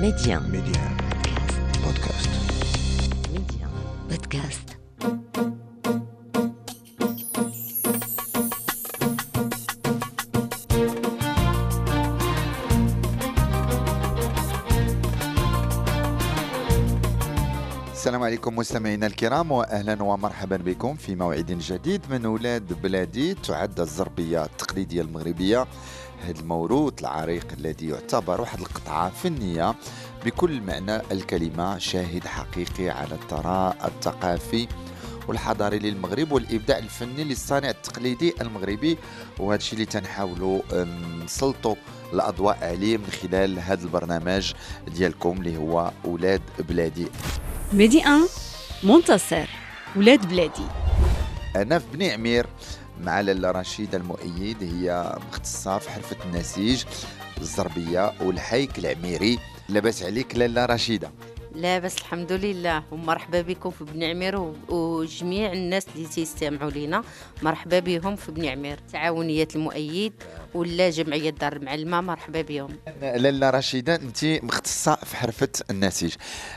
Média. Média. Podcast. Média. Podcast. السلام عليكم مستمعينا الكرام واهلا ومرحبا بكم في موعد جديد من أولاد بلادي تعد الزربية التقليدية المغربية هذا الموروث العريق الذي يعتبر واحد القطعة فنية بكل معنى الكلمة شاهد حقيقي على الثراء الثقافي والحضاري للمغرب والإبداع الفني للصانع التقليدي المغربي. وهذا الشيء اللي تنحاولوا نسلطوا الأضواء عليه من خلال هذا البرنامج ديالكم اللي هو أولاد بلادي. ميدي 1 منتصر ولاد بلادي. أنا في بني عمير. مع لاله رشيده المؤيد هي مختصه في حرفة النسيج الزربية والحيك العميري. لاباس عليك لاله رشيدة. لاباس الحمد لله. ومرحبا بكم في بني عمير وجميع الناس اللي تيستمعوا لينا. مرحبا بهم في بني عمير. تعاونية المؤيد ولا جمعية دار المعلمة. مرحبا بهم. لاله رشيدة انت مختصة في حرفة النسيج.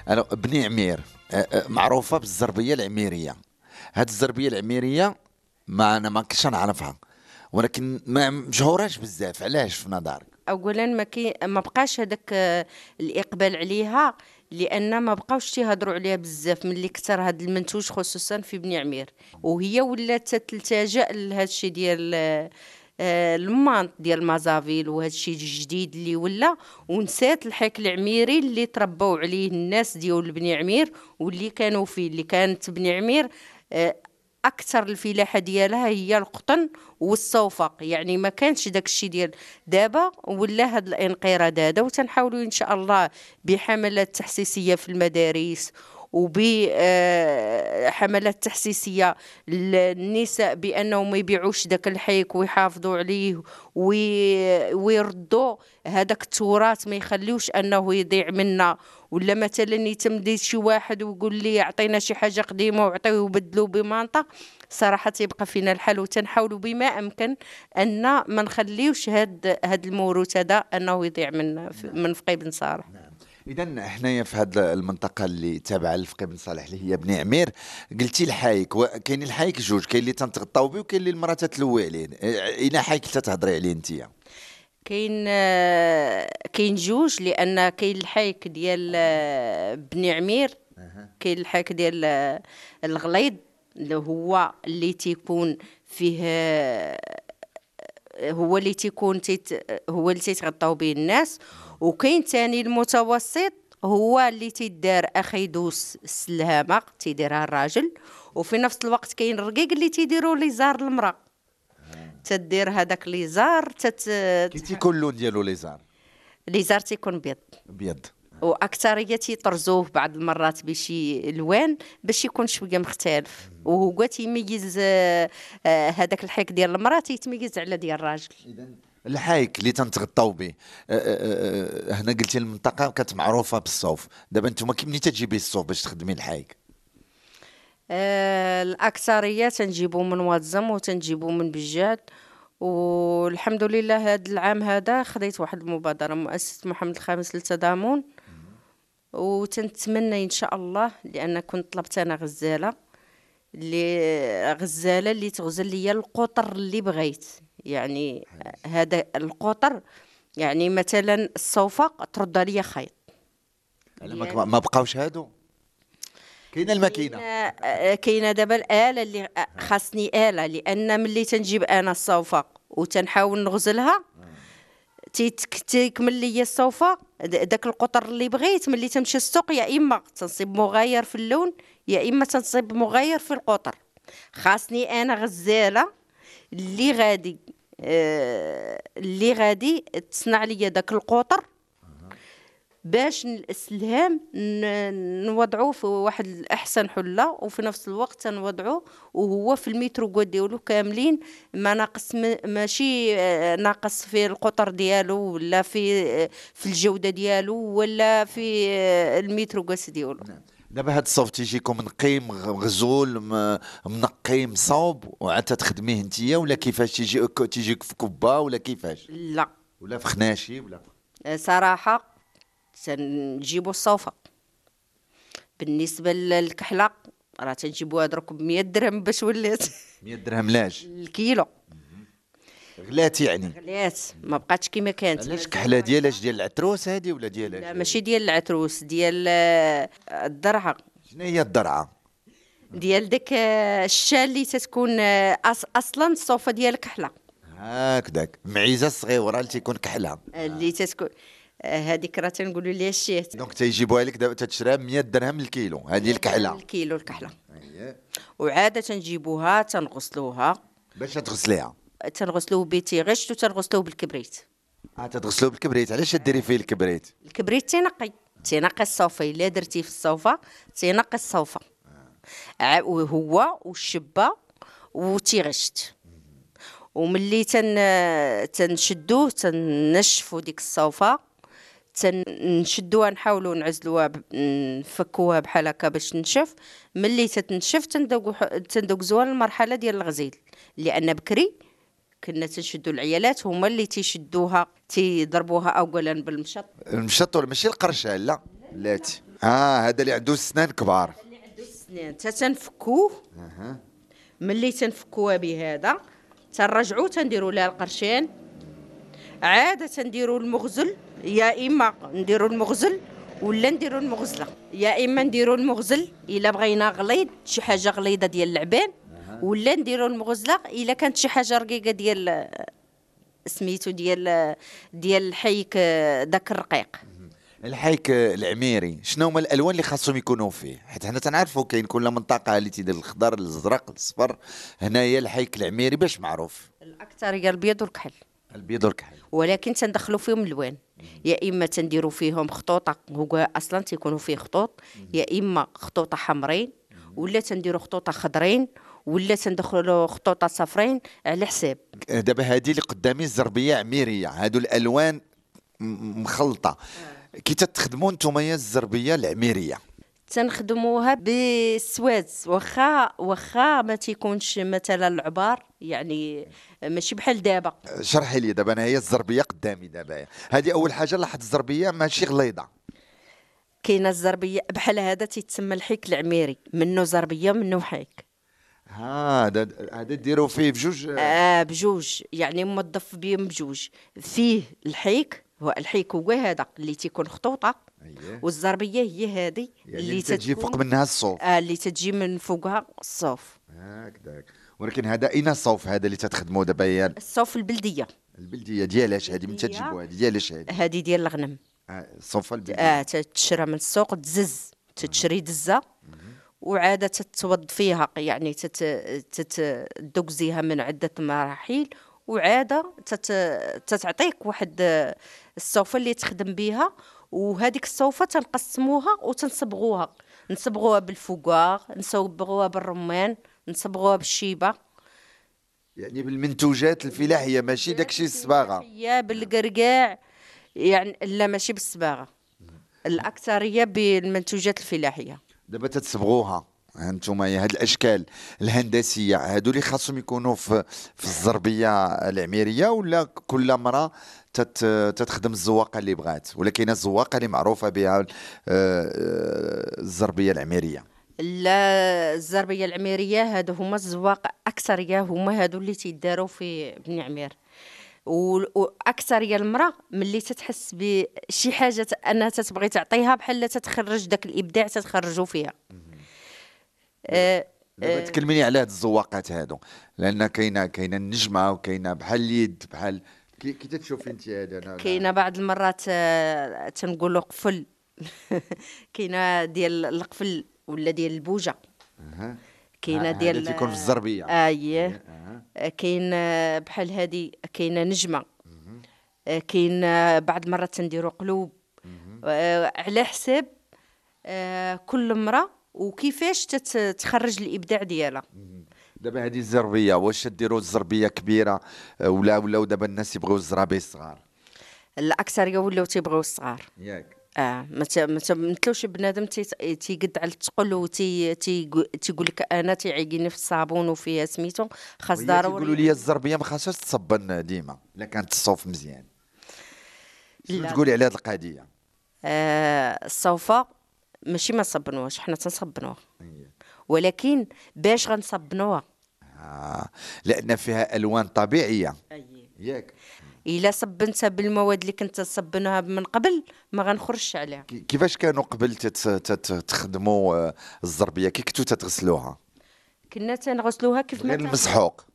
أنا بني عمير آه، آه، معروفة بالزربية العميرية. هاد الزربية العميرية ما أنا ما كنتش نعرفها ولكن ما مشهوراش بزاف. علاش في نظرك؟ اولا ما كي ما بقاش هذاك آه، الإقبال عليها لأن ما بقاوش تيهضروا عليها بزاف. ملي كثر هذا المنتوج خصوصا في بني عمير. وهي ولات تلتجا لهذا الشيء ديال آه، آه، المانط ديال مازافيل وهذا الشيء الجديد اللي ولا. ونسات الحيك العميري اللي تربوا عليه الناس ديال بني عمير واللي كانوا فيه. اللي كانت بني عمير أكثر الفلاحة ديالها هي القطن والصوفق يعني ما كانش داك الشيء ديال دابا ولا هاد الانقراض هذا وتنحاولوا إن شاء الله بحملات تحسيسية في المدارس وبحملات تحسيسية للنساء بأنهم ما يبيعوش داك الحيك ويحافظوا عليه وي- ويردوا هذاك التراث ما يخليوش أنه يضيع منا. ولا مثلا يتم شي واحد ويقول لي عطينا شي حاجة قديمة وعطيوه وبدلوا بمانطه صراحة تيبقى فينا الحال. وتنحاولوا بما أمكن أن ما نخليوش هاد هاد الموروث هذا أنه يضيع من من فقي بن صالح اذا حنايا في هذه المنطقة اللي تابعة لفقي بن صالح اللي هي بني عمير قلتي الحايك كاين الحايك جوج كاين اللي تنتغطاو به وكاين اللي المراه تتلوي عليه إلى حايك تتهضري عليه انت كاين كاين جوج لأن كاين الحيك ديال بني عمير كاين الحيك ديال الغليظ اللي هو اللي تيكون فيه هو اللي تيكون تيت هو اللي تيتغطاو به الناس. وكاين تاني المتوسط هو اللي تيدار أخي دوس السلهامه تيديرها الراجل وفي نفس الوقت كاين الرقيق اللي تيديروا ليزار المرأة. تدير هذاك ليزار تت كي تيكون اللون ديالو ليزار؟ ليزار تيكون بيض. ابيض وأكثرية تيطرزوه بعض المرات بشي الوان باش يكون شوية مختلف. وهو تيميز آه، هذاك الحيك ديال المرأة تيتميز على ديال الراجل. الحايك اللي تنتغطاو به. أه، أه، أه، هنا قلتي المنطقة كانت معروفة بالصوف. دابا أنتم كي منين تجيبي الصوف باش تخدمي الحايك؟ آه، الأكثرية تنجيبو من واتزم وتنجيبو من بجاد والحمد لله هذا العام هذا خديت واحد المبادرة مؤسسة محمد الخامس للتضامن وتنتمنى إن شاء الله لأن كنت طلبت أنا غزالة اللي غزالة اللي تغزل لي القطر اللي بغيت. يعني هذا القطر يعني مثلا الصوفق ترد لي خيط. على ما- بقاوش هادو. كاينة الماكينة. كاينة كاينة دابا الآلة اللي خاصني آلة لأن ملي تنجيب أنا الصوفة وتنحاول نغزلها تيكمل لي الصوفة داك القطر اللي بغيت ملي تمشي السوق يا إما تنصيب مغاير في اللون يا إما تنصيب مغاير في القطر. خاصني أنا غزالة اللي غادي آه، اللي غادي تصنع لي داك القطر باش ن- السلهام ن- نوضعوه في واحد الأحسن حلة وفي نفس الوقت تنوضعوه وهو في ال métrage ديالو كاملين ما ناقص ماشي آه، ناقص في القطر ديالو ولا في آه، في الجودة ديالو ولا في ال métrage ديالو. دابا هاد الصوف تيجيكم نقي مغ- مغزول منقي مصوب وعاد تخدميه انتيا ولا كيفاش تيجي تيجيك في كبه ولا كيفاش؟ لا. ولا في خناشي ولا آه، صراحة تنجيبو الصوفة. بالنسبة للكحلة راه تنجيبوها درك ب 100 درهم باش ولات. 100 درهم لاش. الكيلو. غلات يعني. غلات ما بقاتش كيما كانت. علاش كحلة ديالاش ديال العتروس هذه ولا ديال لا ماشي ديال العتروس ديال آه، الضرعه شنو هي الضرعه ديال داك آه، الشال اللي تتكون آه، أص- أصلا الصوفة ديال الكحلة. هكذاك. معيزة صغيرة اللي تيكون كحلة. اللي تتكون هذيك راه تنقولوا ليها الشيت donc تيجيبوها لك دابا تتشريها ب 100 درهم الكيلو. هذه الكحلة. الكيلو الكحلة. أييه. وعادة تنجيبوها تنغسلوها. باش تغسليها. تنغسلوه بتيغشت وتنغسلوه بالكبريت. آه تغسلوه بالكبريت. علاش ديري فيه الكبريت؟ الكبريت تينقي تينقي الصوفه إلا درتيه في الصوفة تينقي الصوفة. ع- وهو والشبة وتيغشت. وملي تن تنشدوه تنشفوا ديك الصوفة تنشدوها نحاولوا نعزلوها نفكوها بحال هكا باش تنشف. ملي تتنشف تندوقو تندوقزوها للمرحله ديال الغزيل. لأن بكري كنا تنشدوا العيالات هما اللي تيشدوها تيضربوها اولا بالمشط. المشط ولا ماشي القرشة؟ لا. بلاتي آه هذا اللي عنده سنان كبار. سنان تا تنفكوه. ملي تنفكوها بهذا تنرجعو تنديروا لها القرشين. عادة تنديروا المغزل يا إما نديروا المغزل ولا نديروا المغزلة. يا إما نديروا المغزل إلا بغينا غليظ شي حاجة غليظة ديال اللعبان ولا نديروا المغزلة إلا كانت شي حاجة رقيقة ديال سميتو ديال ديال الحيك داك الرقيق. الحيك العميري شنو هما الألوان اللي خاصهم يكونوا فيه؟ حيت حنا تنعرفوا كاين كل منطقة اللي تيدير الخضر الأزرق الصفر هنايا الحيك العميري باش معروف. الأكثرية البيض والكحل. البيض والكحل. ولكن تندخلوا فيهم الالوان يا إما تنديروا فيهم خطوطة هو أصلا تيكونوا فيه خطوط. يا إما خطوطة حمرين. ولا تنديروا خطوطة خضرين. ولا تندخلوا خطوطة صفرين على حساب دابا هذه اللي قدامي الزربية عميرية هادو الألوان مخلطة. كي تتخدموا نتوما الزربية العميرية. تنخدموها بالسواد واخا واخا ما تيكونش مثلا العبار يعني ماشي بحال دابا. شرحي لي دابا أنا هي الزربية قدامي دابا. هذه أول حاجة لاحظت الزربية ماشي غليظة. كاينة الزربية بحال هذا تيتسمى الحيك العميري منه زربية منه حيك. هذا هذا ديروا فيه بجوج؟ آه بجوج. يعني موظف بيهم بجوج. فيه الحيك هو الحيك هو هذا اللي تيكون خطوطة. أييه. والزربيه هي هذه يعني اللي تجي فوق منها الصوف. آه اللي تجي من فوقها الصوف. هكذاك. ولكن هذا أين الصوف هذا اللي تتخدموا دابا هي الصوف البلدية. البلدية. ديالاش هذه؟ من. تجيبوها هذه؟ ديالاش هذه؟ هذه ديال الغنم. آه، الصوفه البلدية. آه تتشرى من السوق تزز. تتشري دزة. وعادة تتوض فيها يعني تت تدوكزيها من عدة مراحل وعادة تت تتعطيك واحد الصوفة اللي تخدم بها وهذيك الصوفة تنقسموها وتنصبغوها. نصبغوها بالفوكار نصبغوها بالرمان نصبغوها بالشيبة. يعني بالمنتوجات الفلاحية ماشي داكشي الصباغة. هي بالقرقاع يعني لا ماشي بالصباغة. الأكثرية بالمنتوجات الفلاحية. دابا تتصبغوها. هانتوما هاد الأشكال الهندسية هادو اللي خاصهم يكونوا في في الزربية العميرية ولا كل مرة تت تتخدم الزواقة اللي بغات ولا كاينة الزواقة اللي معروفة بها آه، آه، الزربية العميرية؟ لا الزربية العميرية هادو هما الزواق أكثرية هما هادو اللي تيداروا في بني عمير. واكثريه المرأة ملي تتحس بشي حاجة أنها تتبغي تعطيها بحال تتخرج داك الإبداع تتخرجوا فيها. آه، دابا آه، تكلميني على هاد الزواقات هادو لأن كاينة كاينة النجمة وكاينة بحال اليد بحال كي تتشوفي انت هذا كاينة بعض المرات آه، تنقولوا قفل. كاينة ديال القفل ولا ديال البوجة. كاينة ديال تيكون في الزربية. اييه أها. كاين آه، بحال هادي كاينة نجمة. آه، كاين آه، بعض المرات تنديروا قلوب. آه، على حساب آه، كل مرة وكيفاش تت- تخرج الإبداع ديالها. دابا هذه الزربية واش ديروا الزربية كبيرة؟ آه، ولا ولاو دابا الناس يبغيو الزرابي صغار الاكثريه ولاو تيبغيو الصغار. ياك. آه ما تمثلوش بنادم تي- تيقد على الثقل وتي تيقو- تيقول لك أنا تيعيقني في الصابون وفيها سميتو خاص ضروري. تيقولوا لي الزربية ما خاصهاش تصبن ديما إلا كانت الصوف مزيان. شنو. تقولي على هذه القضية؟ آه الصوفة ماشي ما صبنوهاش حنا تنصبنوها. ولكن باش غنصبنوها. آه. لأن فيها ألوان طبيعية. ياك. إلا صبنتها بالمواد اللي كنت تصبنها من قبل ما غنخرجش عليها. كي- كيفاش كانوا قبل تخدموا آه، الزربية؟ كي كنتوا تتغسلوها؟ كنا تنغسلوها كيف ما غير المسحوق.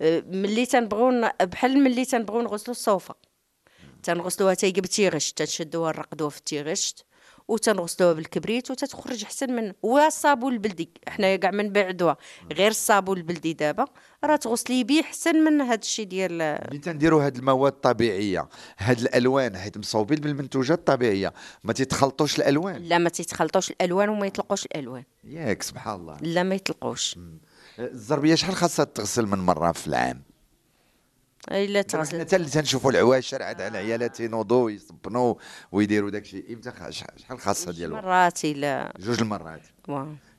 آه، ملي تنبغيو ن- بحال ملي تنبغيو نغسلو الصوفة. تنغسلوها تيجي بالتيغشت تنشدوها نرقدوها في التيغشت. وتنغسلوها بالكبريت وتتخرج أحسن من والصابون البلدي. حنايا كاع من بعدوها غير الصابون البلدي دابا. راه تغسلي بيه أحسن من هذا الشيء ديال ملي تنديروا هاد المواد الطبيعية هاد الألوان حيت مصوبين بالمنتوجات الطبيعية ما تيتخلطوش الألوان. لا ما تيتخلطوش الألوان وما يطلقوش الألوان. ياك سبحان الله. لا ما يطلقوش. الزربية شحال خاصها تغسل من مرة في العام؟ الا حنا تغسل حتى اللي تنشوفوا العواشر عاد على العيالات ينوضوا يصبنوا ويديروا داكشي إمتى خ- شحال شحال خاصها ديالو مرات الا جوج المرات.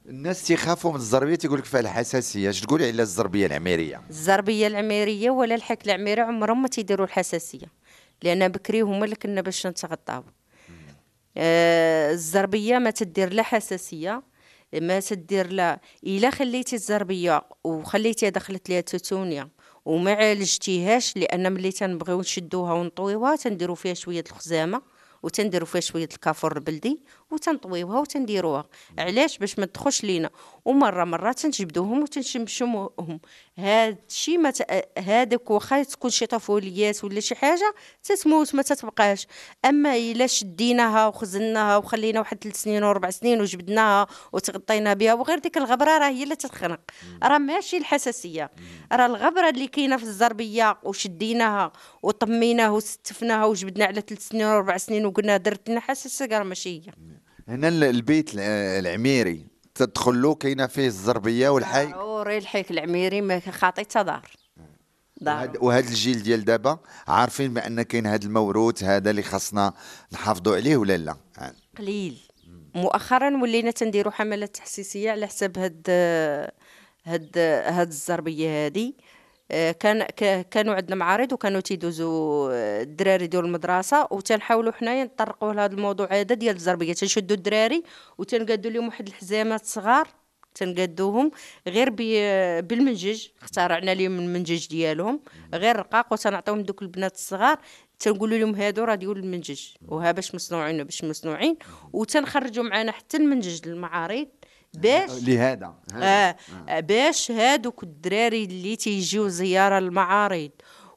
الناس تيخافوا من الزربية تيقول لك فيها الحساسية. اش تقولي على الزربية العميرية؟ الزربية العميرية ولا الحك العميري عمرهم ما تيديروا الحساسية. لأن بكري هما اللي كنا باش نتغطاو. آه الزربية ما تدير لا حساسية ما تدير لا إلا خليتي الزربية وخليتيها دخلت ليها توتونيا وما عالجتيهاش لأن ملي تنبغيو نشدوها ونطويوها تنديروا فيها شوية الخزامة وتنديروا فيها شوية الكافور البلدي وتنطويوها وتنديروها. علاش؟ باش ما تدخلش لينا. ومرة مرة تنجبدوهم وتنشمشموهم. هاد الشيء ما. هذاك واخا تكون شي طفوليات ولا شي حاجة تتموت ما تتبقاش. أما إلا شديناها وخزناها وخلينا واحد ثلاث سنين وربع سنين وجبدناها وتغطينا بها وغير ديك الغبرة راه هي اللي تتخنق. راه ماشي الحساسية. راه الغبرة اللي كاينة في الزربية وشديناها وطميناها وستفناها وجبدنا على ثلاث سنين وربع سنين وقلنا درت لنا حساسيه راه ماشي هي. هنا ال- البيت ال- العميري. تدخل له كاينة فيه الزربية والحي عوري الحيك العميري ما خاطي تا دار. وهاد, وهاد الجيل ديال دابا عارفين بأن كاين هاد الموروث هذا اللي خاصنا نحافظوا عليه ولا لا؟ قليل. مؤخرا ولينا تنديروا حملات تحسيسية على حساب هاد هاد هاد الزربية آه، كان ك- كانوا عندنا معارض وكانوا تيدوزوا آه، الدراري ديال المدرسة وتنحاولوا حنايا نطرقوا لهذا الموضوع هذا ديال الزربية. تنشدوا الدراري وتنقادوا لهم واحد الحزامات صغار تنقادوهم غير بالمنجج اخترعنا لهم المنجج ديالهم غير رقاق وتنعطيهم دوك البنات الصغار تنقولوا لهم هادو راه ديال المنجج وها باش مصنوعين وباش مصنوعين وتنخرجوا معنا حتى المنجج للمعارض. باش. لهذا هذا. آه آه. باش هادوك الدراري اللي تيجيو زيارة للمعارض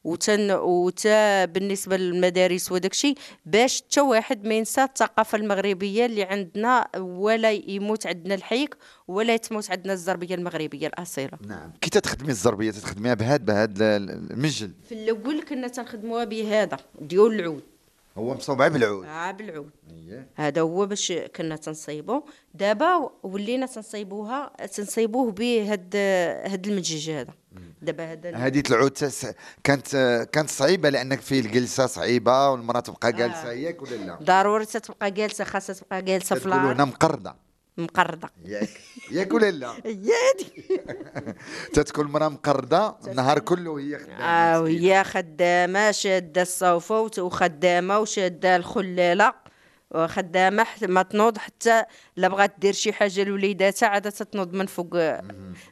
وتن وتا بالنسبة للمدارس وداك الشيء باش حتى واحد ما ينسى الثقافة المغربية اللي عندنا ولا يموت عندنا الحيك ولا تموت عندنا الزربية المغربية الأصيلة. نعم. كي تتخدمي الزربية تتخدميها بهاد بهاد ال- المنجل في الأول كنا تنخدموها بهذا ديال العود. هو مصوبع بالعود آه بالعود. هذا هو باش كنا تنصيبو. دابا ولينا تنصيبوها تنصيبوه بهاد هاد المجيج هذا. دابا هذا هذه العود تس... كانت كانت صعيبة لأنك فيه الجلسة صعيبة والمرأة تبقى جالسة ياك ولا لا؟ ضروري تتبقى جالسة خاصها تبقى جالسة في تقولوا هنا الأرض مقردة. مقردة. ياك ياك ولا لا؟ يادي تتكون المراه مقردة النهار كله هي خدامة آه وهي خدامة شادة الصوفة وخدامة وشادة الخلالة. وخدامة ما تنوض حتى لا بغات دير شي حاجة لوليداتها عاد تتنوض من فوق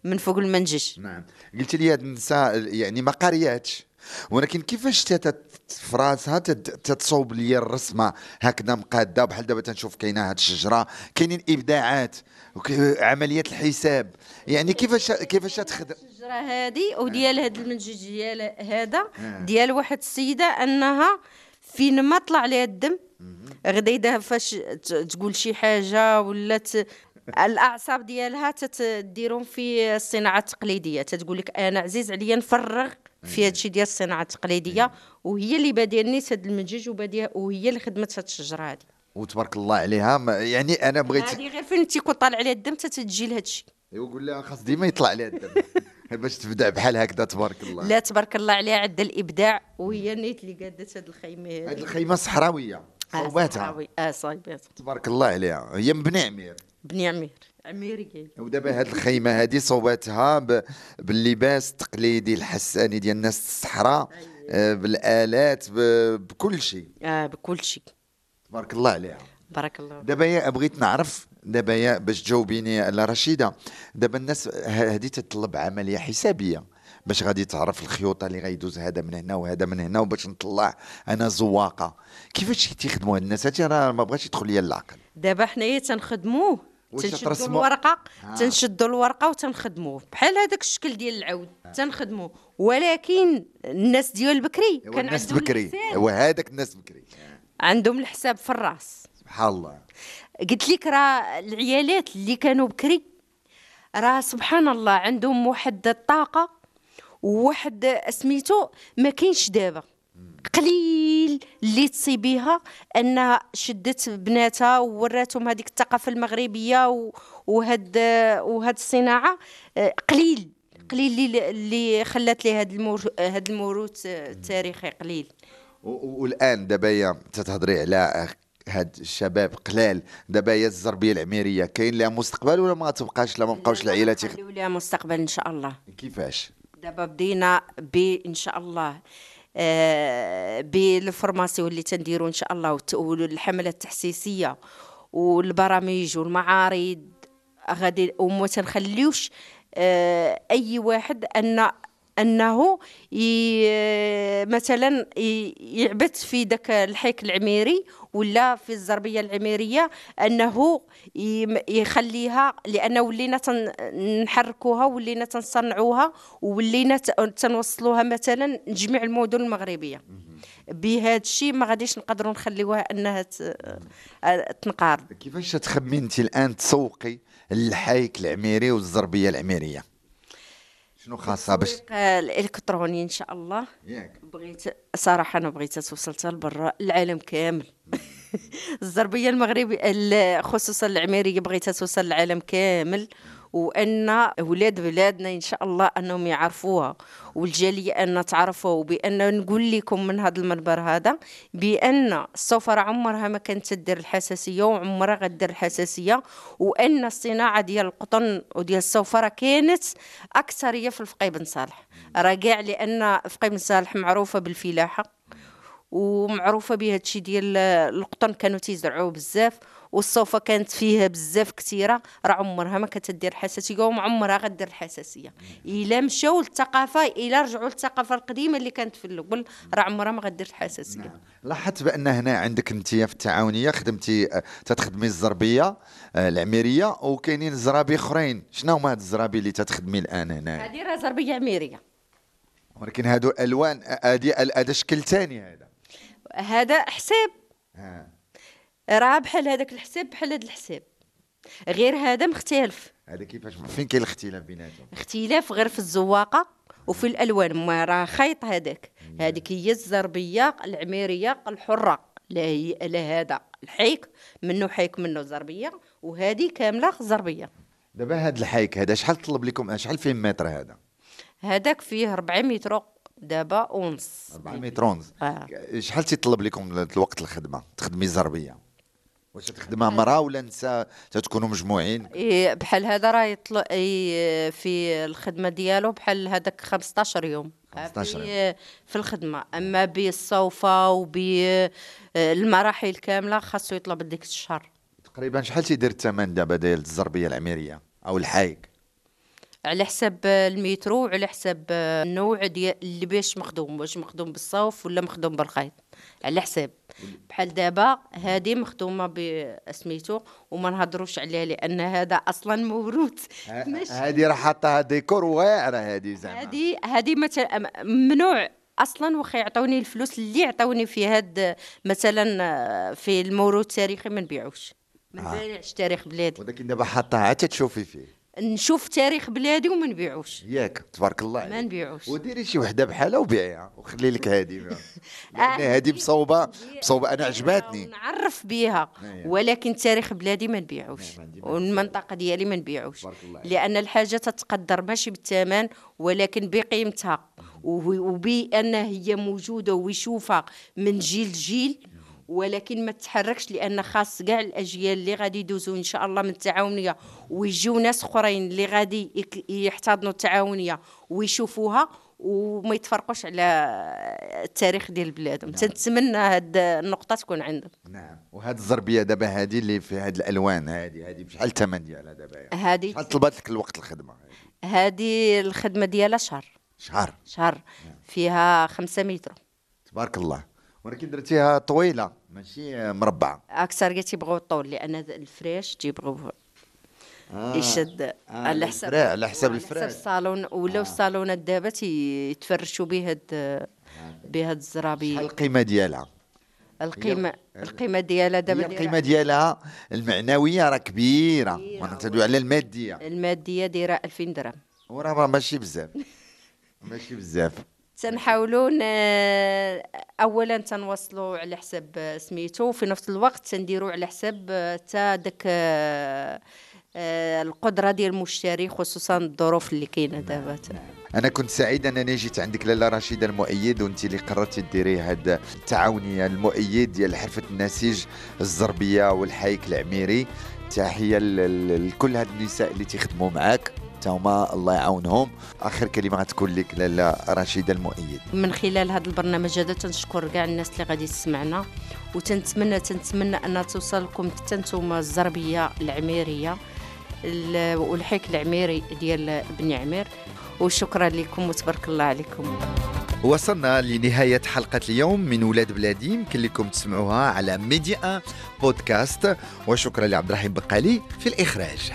من فوق المنجش نعم. قلت لي هاد النساء يعني ما قارياتش. ولكن كيفاش تت في راسها تت- تتصوب لي الرسمة هكذا مقادة بحال دابا تنشوف كاينة هاد الشجرة. كاينين إبداعات وك- عمليات الحساب. يعني كيفاش كيفاش تخدم الشجرة هذه وديال هذا المنجج ديال هذا ديال واحد السيدة أنها فين ما طلع عليها الدم. غدا يدا فاش تقول شي حاجة ولا. الأعصاب ديالها تديرهم في الصناعه التقليديه تتقول لك أنا عزيز عليا نفرغ في هذا الشيء ديال الصناعة التقليدية وهي اللي بادية الناس هذا المنجج وبادية وهي اللي خدمت هذه الشجرة هذه وتبارك الله عليها. يعني أنا بغيت هذه غير فين تيكون طالع عليها الدم تتجي لهذا الشيء يقول لها خاص ديما يطلع عليها الدم. باش تبدا بحال هكذا تبارك الله. لا تبارك الله عليها عندها الإبداع وهي نيت اللي قادت هذه الخيمة هاد هذه الخيمة صحراوية صوباتها. آه صايباتها تبارك الله عليها. هي من بني عمير. بني عمير. عميري كاين ودابا هاد الخيمه هادي صوباتها. باللباس التقليدي الحساني ديال الناس الصحراء آه، بالآلات. بكل شيء. آه بكل شيء. تبارك الله عليها. بارك الله دابا يا بغيت نعرف دابا يا باش تجاوبيني لا رشيدة دابا الناس هذه تتطلب عملية حسابية باش غادي تعرف الخيوط اللي غيدوز هذا من هنا وهذا من هنا وباش نطلع أنا زواقة. كيفاش تيخدموا هاد الناس؟ هادشي راه ما بغاش يدخل ليا العقل دابا حنايا تنخدموه. تنشدوا؟ الورقة؟ آه. تنشدوا الورقة وتنخدموه بحال هذاك الشكل ديال العود تنخدموه ولكن الناس ديال بكري هو كان الناس عندهم بكري الحساب هو هذاك الناس بكري عندهم الحساب في الراس. سبحان الله. قلت لك راه العيالات اللي كانوا بكري راه سبحان الله عندهم واحد الطاقة وواحد سميتو ما كاينش دابا. قليل اللي تصيبيها انها شدت بناتها ووراتهم هذيك الثقافة المغربية وهاد وهاد الصناعة. آه، قليل قليل اللي اللي خلات لي هاد المور هاد الموروث آه، التاريخي قليل. والآن دابا تتهضري على هاد الشباب قلال. دابا هي الزربية العميرية كاين لها مستقبل ولا ما تبقاش لا ما بقاوش العائلات يخ- خليو لها مستقبل إن شاء الله. كيفاش؟ دابا بدينا ب إن شاء الله. بالفورماسيون اللي تنديرو إن شاء الله والحملة التحسيسية والبرامج والمعارض غادي وما تنخليوش آه أي واحد أن أنه. مثلا يعبث في داك الحيك العميري ولا في الزربية العميرية أنه يخليها لأن ولينا. نحركوها ولينا تنصنعوها وولينا ت- تنوصلوها مثلا لجميع المدن المغربية بهذا الشيء ما غاديش نقدروا نخليوها أنها ت... تنقارض كيفاش تخمين انت الآن تسوقي الحيك العميري والزربية العميرية شنو خاصها باش التسويق الإلكتروني إن شاء الله. ياك. بغيت صراحة أنا بغيت توصلتها لبرا العالم كامل. الزربية المغربي ال- خصوصا العميريه بغيتها توصل للعالم كامل. وأن ولاد بلادنا إن شاء الله أنهم يعرفوها. والجالية أن تعرفوا وبأن نقول لكم من هذا المنبر هذا بأن السفره عمرها ما كانت تدير الحساسية وعمرها غدير الحساسية وأن الصناعة ديال القطن وديال السفره كانت اكثريه في الفقي بن صالح. راه كاع لأن فقي بن صالح معروفة بالفلاحة ومعروفة بهذا الشيء ديال القطن كانوا تيزرعوه بزاف والصوفة كانت فيها بزاف كثيرة راه عمرها ما كتدير حساسيه وما عمرها غدير الحساسية. إلا مشاو للثقافة إلا رجعوا للثقافة القديمة اللي كانت في الأول راه عمرها ما غدير الحساسية. لاحظت بأن هنا عندك أنت في التعاونية خدمتي آه، تتخدمي الزربية آه، العميرية وكاينين زرابي أخرين. شنو هما هاد الزرابي اللي تتخدمي الآن هنا؟ هذه راه زربية عميرية. ولكن هادو ألوان هادي هذا شكل ثاني هذا. هذا حساب. ها. راه بحال هذاك الحساب بحال هذا الحساب. غير هذا مختلف. هذا كيفاش فين كاين الاختلاف بيناتهم؟ اختلاف غير في الزواقة وفي الألوان. ما راه خيط هذاك. هذيك هي الزربية العميرية الحرة. لا هي لا هذا الحيك منه حيك منه زربية وهذه كاملة زربية. دابا هاد الحيك هذا شحال طلب لكم؟ شحال فيه متر هذا؟ هذاك فيه 4 متر دابا ونص 4 متر ونص آه. شحال تيطلب لكم الوقت الخدمة؟ تخدمي زربيه واش تخدمها مراه ولا نساء تتكونوا مجموعين. إيه بحال هذا راه يطلع إيه في الخدمة ديالو بحال هذاك 15 يوم. 15 في, في الخدمة. أما بالصوفة وبالمراحل كاملة خاصو يطلب ديك الشهر. تقريبا شحال تيدير الثمن دابا ديال الزربيه العميرية أو الحايك على حساب المترو وعلى حساب النوع ديال اللي باش مخدوم واش مخدوم بالصوف ولا مخدوم بالخيط. على حساب. بحال دابا هذه مخدومة بسميتو وما نهضروش عليها لأن هذا أصلا موروث هذه راه حاطها ديكور واعرة هذه زعما. هذه هذه مثلا ممنوع أصلا واخا يعطوني الفلوس اللي يعطوني في هاد مثلا في الموروث التاريخي ما نبيعوش. ما آه. نبيعش تاريخ بلادي. ولكن دابا حاطها عاد تشوفي فيه. نشوف تاريخ بلادي وما نبيعوش. ياك تبارك الله ما عليك. نبيعوش. وديري شي وحدة بحالها وبيعيها وخلي لك هذه لأن هذه مصوبه مصوبه أنا عجباتني. نعرف أيوة. ولكن تاريخ بلادي ما نبيعوش. ما ما والمنطقة ديالي ما نبيعوش. لأن الحاجة تتقدر ماشي بالثمن ولكن بقيمتها. وبأن هي موجودة ويشوفها من جيل لجيل ولكن ما تتحركش لأن خاص كاع الأجيال اللي غادي يدوزوا إن شاء الله من التعاونية ويجيو ناس أخرين اللي غادي يحتضنوا التعاونية ويشوفوها وما يتفرقوش على التاريخ ديال بلادهم تنتمنى هاد النقطة تكون عندهم. نعم. وهاد الزربية دابا هذه اللي في هاد الألوان هذه هذه بشحال الثمن ديالها دابا هذه شحال طلبات لك الوقت الخدمة هذه الخدمة ديالها شهر. شهر. شهر. فيها خمسة متر. تبارك الله. ولكن درتيها طويلة ماشي مربعة. أكثر تيبغيو الطول لأن الفريش تيبغيو آه. يشد. آه، على حساب على حساب على حساب الفراش. الصالون ولاو الصالونات دابا تيتفرشوا به هاد بهاد شحال الزرابيه القيمة ديالها؟ القيمه القيمة ديالها دابا القيمة ديالها المعنوية راه كبيرة. تدوي على المادية. المادية دايرة 2000 درهم. وراه راه ماشي بزاف. ماشي بزاف. تنحاولوا اولا تنوصلوا على حساب سميتو وفي نفس الوقت تنديروا على حساب تا داك آه، آه، القدرة ديال المشتري خصوصا الظروف اللي كاينة دابا. أنا كنت سعيد أنني جيت عندك لاله رشيده المؤيد وأنت اللي قررتي ديري هاد التعاونيه المؤيد ديال حرفه النسيج الزربية والحيك العميري. تحية لكل هاد النساء اللي تيخدموا معاك. تاهما الله يعاونهم. آخر كلمه غتكون لك لاله رشيدة المؤيد. من خلال هذا البرنامج هذا تنشكر كاع الناس اللي غادي تسمعنا. وتنتمنى تنتمنى أن توصل لكم حتى نتوما الزربية العميرية. ال- والحيك العميري ديال بني عمير. وشكرا لكم وتبارك الله عليكم. وصلنا لنهاية حلقة اليوم من ولاد بلادي. يمكن لكم تسمعوها على ميديا بودكاست. وشكرا لعبد الرحيم بقالي في الإخراج.